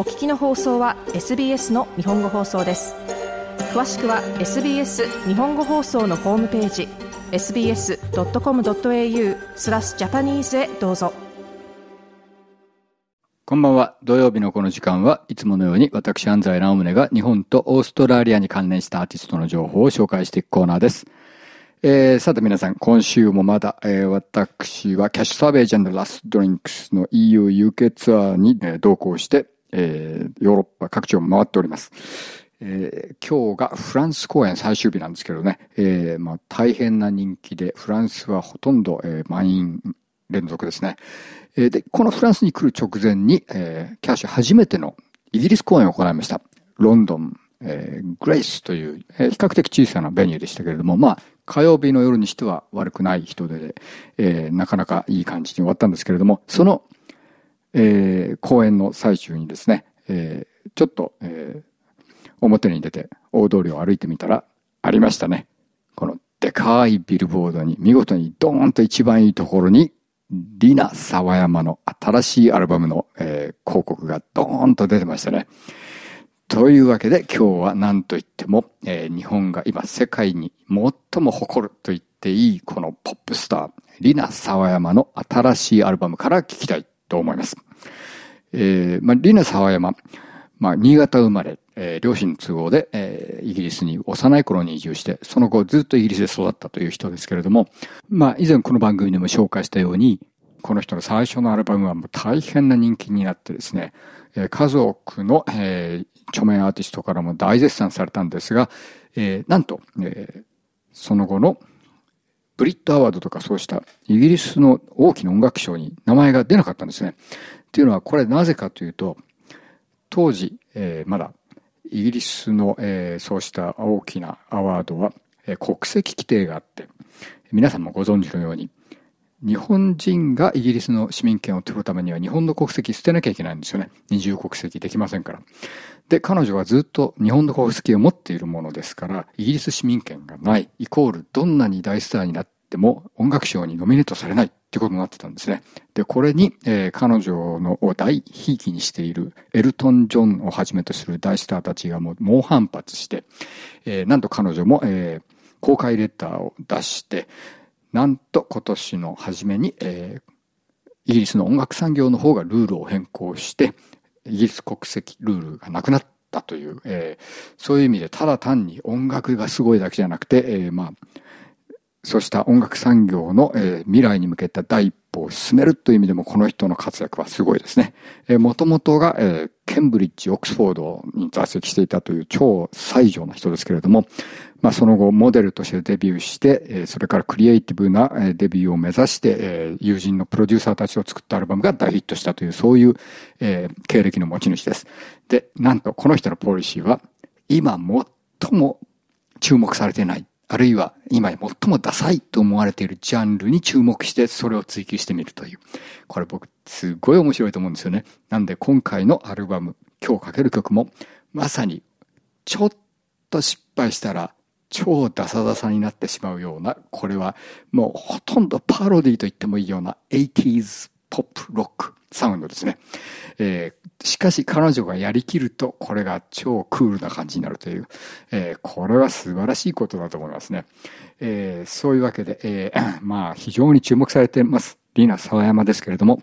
お聞きの放送は SBS の日本語放送です詳しくは SBS 日本語放送のホームページ sbs.com.au スラスジャパニーズへどうぞこんばんは。土曜日のこの時間はいつものように私安西直宗が日本とオーストラリアに関連したアーティストの情報を紹介していくコーナーです。えー、さて皆さん、今週もまだ、えー、私はキャッシュサーベージャンラストドリンクスの EU UK ツアーに、えー、同行して、えー、ヨーロッパ各地を回っております。えー、今日がフランス公演最終日なんですけどね、えー、まあ大変な人気で、フランスはほとんど、えー、満員連続ですね。えー、で、このフランスに来る直前に、えー、キャッシュ初めてのイギリス公演を行いました。ロンドン、えー、グレイスという、えー、比較的小さなベニューでしたけれども、まあ、火曜日の夜にしては悪くない人で、えー、なかなかいい感じに終わったんですけれども、その、えー、公演の最中にですね、えー、ちょっと、えー、表に出て大通りを歩いてみたら、ありましたね。このでかいビルボードに見事にドーンと一番いいところに、リナ沢山の新しいアルバムの、えー、広告がドーンと出てましたね。というわけで今日は何と言っても、えー、日本が今世界に最も誇ると言っていいこのポップスター、リナ沢山の新しいアルバムから聞きたいと思います。えー、まあ、リナ沢山、まあ、新潟生まれ、えー、両親の都合で、えー、イギリスに幼い頃に移住して、その後ずっとイギリスで育ったという人ですけれども、まあ、以前この番組でも紹介したように、この人の最初のアルバムはもう大変な人気になってですね、えー、数多くの、えー、著名アーティストからも大絶賛されたんですが、えー、なんと、えー、その後のブリットアワードとかそうしたイギリスの大きな音楽賞に名前が出なかったんですね。っていうのはこれなぜかというと、当時、えー、まだイギリスの、えー、そうした大きなアワードは、えー、国籍規定があって、皆さんもご存知のように、日本人がイギリスの市民権を取るためには日本の国籍捨てなきゃいけないんですよね。二重国籍できませんから。で、彼女はずっと日本の国籍を持っているものですから、イギリス市民権がない、イコールどんなに大スターになっても音楽賞にノミネートされないってことになってたんですね。で、これに、えー、彼女のを大ひいきにしているエルトン・ジョンをはじめとする大スターたちがもう猛反発して、えー、なんと彼女も、えー、公開レターを出して、なんと今年の初めに、えー、イギリスの音楽産業の方がルールを変更して、イギリス国籍ルールがなくなったという、えー、そういう意味でただ単に音楽がすごいだけじゃなくて、えー、まあ、そうした音楽産業の、えー、未来に向けた第一歩を進めるという意味でもこの人の活躍はすごいですね。えー、元々が、えー、ケンブリッジ、オックスフォードに在籍していたという超最上な人ですけれども、まあ、その後モデルとしてデビューして、えそれからクリエイティブなデビューを目指して、え友人のプロデューサーたちを作ったアルバムが大ヒットしたという、そういうえ経歴の持ち主です。で、なんとこの人のポリシーは、今最も注目されてない、あるいは今最もダサいと思われているジャンルに注目してそれを追求してみるという。これ僕すごい面白いと思うんですよね。なんで今回のアルバム、今日かける曲もまさにちょっと失敗したら超ダサダサになってしまうような、これはもうほとんどパロディと言ってもいいような 80s ポップロックサウンドですね。えー、しかし彼女がやりきるとこれが超クールな感じになるという、えー、これは素晴らしいことだと思いますね。えー、そういうわけで、えー、まあ非常に注目されています。リナ沢山ですけれども、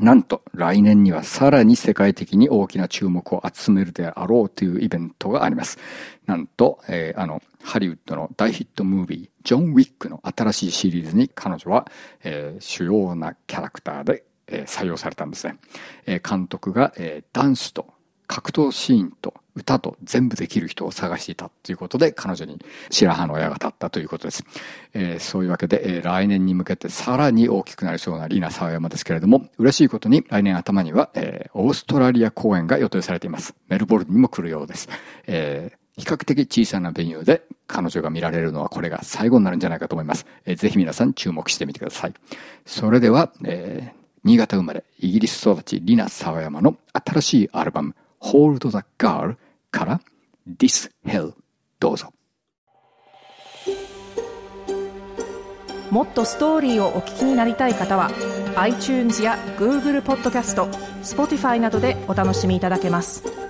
なんと来年にはさらに世界的に大きな注目を集めるであろうというイベントがあります。なんと、えー、あの、ハリウッドの大ヒットムービー、ジョン・ウィックの新しいシリーズに彼女は、えー、主要なキャラクターで、採用されたんですね。監督が、ダンスと格闘シーンと歌と全部できる人を探していたということで彼女に白羽の親が立ったということです。えー、そういうわけで、えー、来年に向けてさらに大きくなりそうなリーナ沢山ですけれども、嬉しいことに来年頭には、えー、オーストラリア公演が予定されています。メルボルンにも来るようです。えー比較的小さなベニューで彼女が見られるのはこれが最後になるんじゃないかと思います。えー、ぜひ皆さん注目してみてください。それでは、えー、新潟生まれ、イギリス育ち、リナサワヤマの新しいアルバム、Hold the Girl から This Hell どうぞ。もっとストーリーをお聞きになりたい方は iTunes や Google ポッドキャスト Spotify などでお楽しみいただけます